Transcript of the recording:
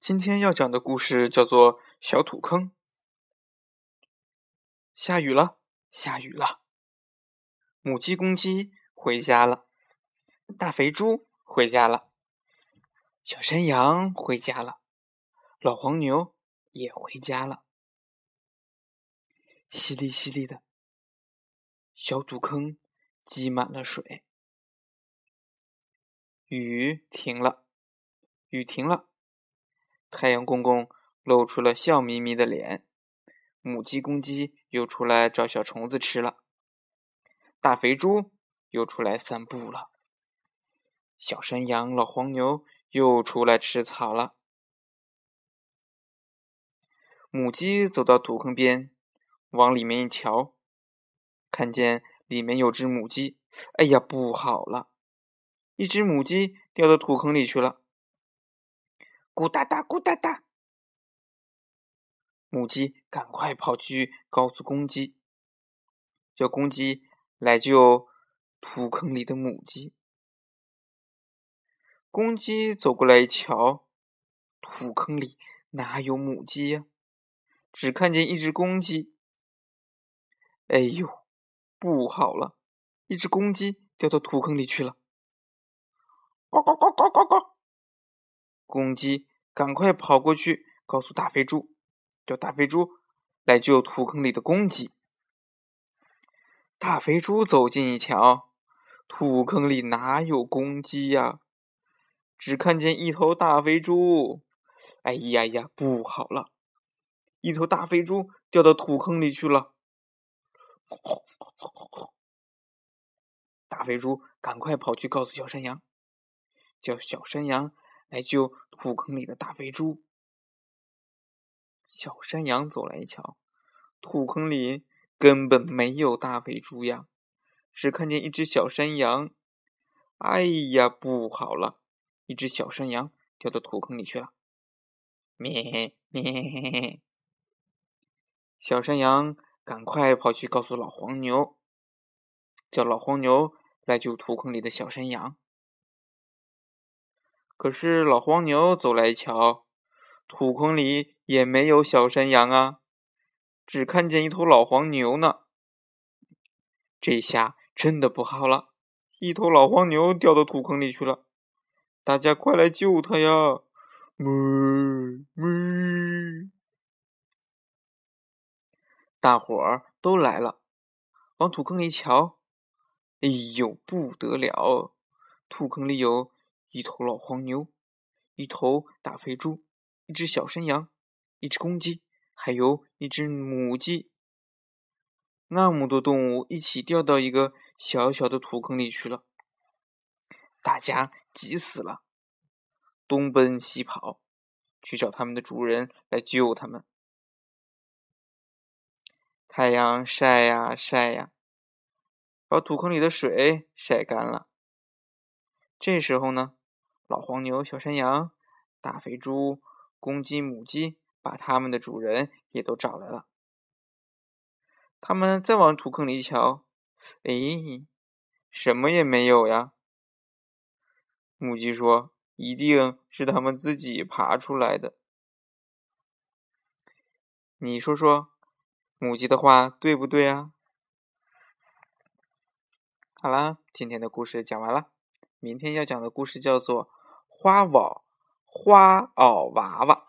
今天要讲的故事叫做《小土坑》。下雨了，下雨了。母鸡、公鸡回家了，大肥猪回家了，小山羊回家了，老黄牛也回家了。淅沥淅沥的，小土坑积满了水。雨停了，雨停了。太阳公公露出了笑眯眯的脸，母鸡、公鸡又出来找小虫子吃了，大肥猪又出来散步了，小山羊、老黄牛又出来吃草了。母鸡走到土坑边，往里面一瞧，看见里面有只母鸡，哎呀，不好了，一只母鸡掉到土坑里去了。咕哒哒，咕哒哒！母鸡赶快跑去告诉公鸡，叫公鸡来救土坑里的母鸡。公鸡走过来一瞧，土坑里哪有母鸡呀？只看见一只公鸡。哎呦，不好了！一只公鸡掉到土坑里去了。呱呱呱呱呱呱！公鸡赶快跑过去，告诉大肥猪，叫大肥猪来救土坑里的公鸡。大肥猪走近一瞧，土坑里哪有公鸡呀？只看见一头大肥猪。哎呀呀，不好了！一头大肥猪掉到土坑里去了。大肥猪赶快跑去告诉小山羊，叫小山羊。来救土坑里的大肥猪。小山羊走来一瞧，土坑里根本没有大肥猪呀，只看见一只小山羊。哎呀，不好了！一只小山羊掉到土坑里去了。咩咩！小山羊赶快跑去告诉老黄牛，叫老黄牛来救土坑里的小山羊。可是老黄牛走来瞧，土坑里也没有小山羊啊，只看见一头老黄牛呢。这下真的不好了，一头老黄牛掉到土坑里去了，大家快来救它呀！哞哞，大伙儿都来了，往土坑里瞧，哎呦不得了，土坑里有。一头老黄牛，一头大肥猪，一只小山羊，一只公鸡，还有一只母鸡。那么多动物一起掉到一个小小的土坑里去了，大家急死了，东奔西跑，去找他们的主人来救他们。太阳晒呀晒呀，把土坑里的水晒干了。这时候呢？老黄牛、小山羊、大肥猪、公鸡、母鸡，把他们的主人也都找来了。他们再往土坑里一瞧，哎，什么也没有呀。母鸡说：“一定是他们自己爬出来的。”你说说，母鸡的话对不对啊？好啦，今天的故事讲完了。明天要讲的故事叫做。花袄，花袄娃娃。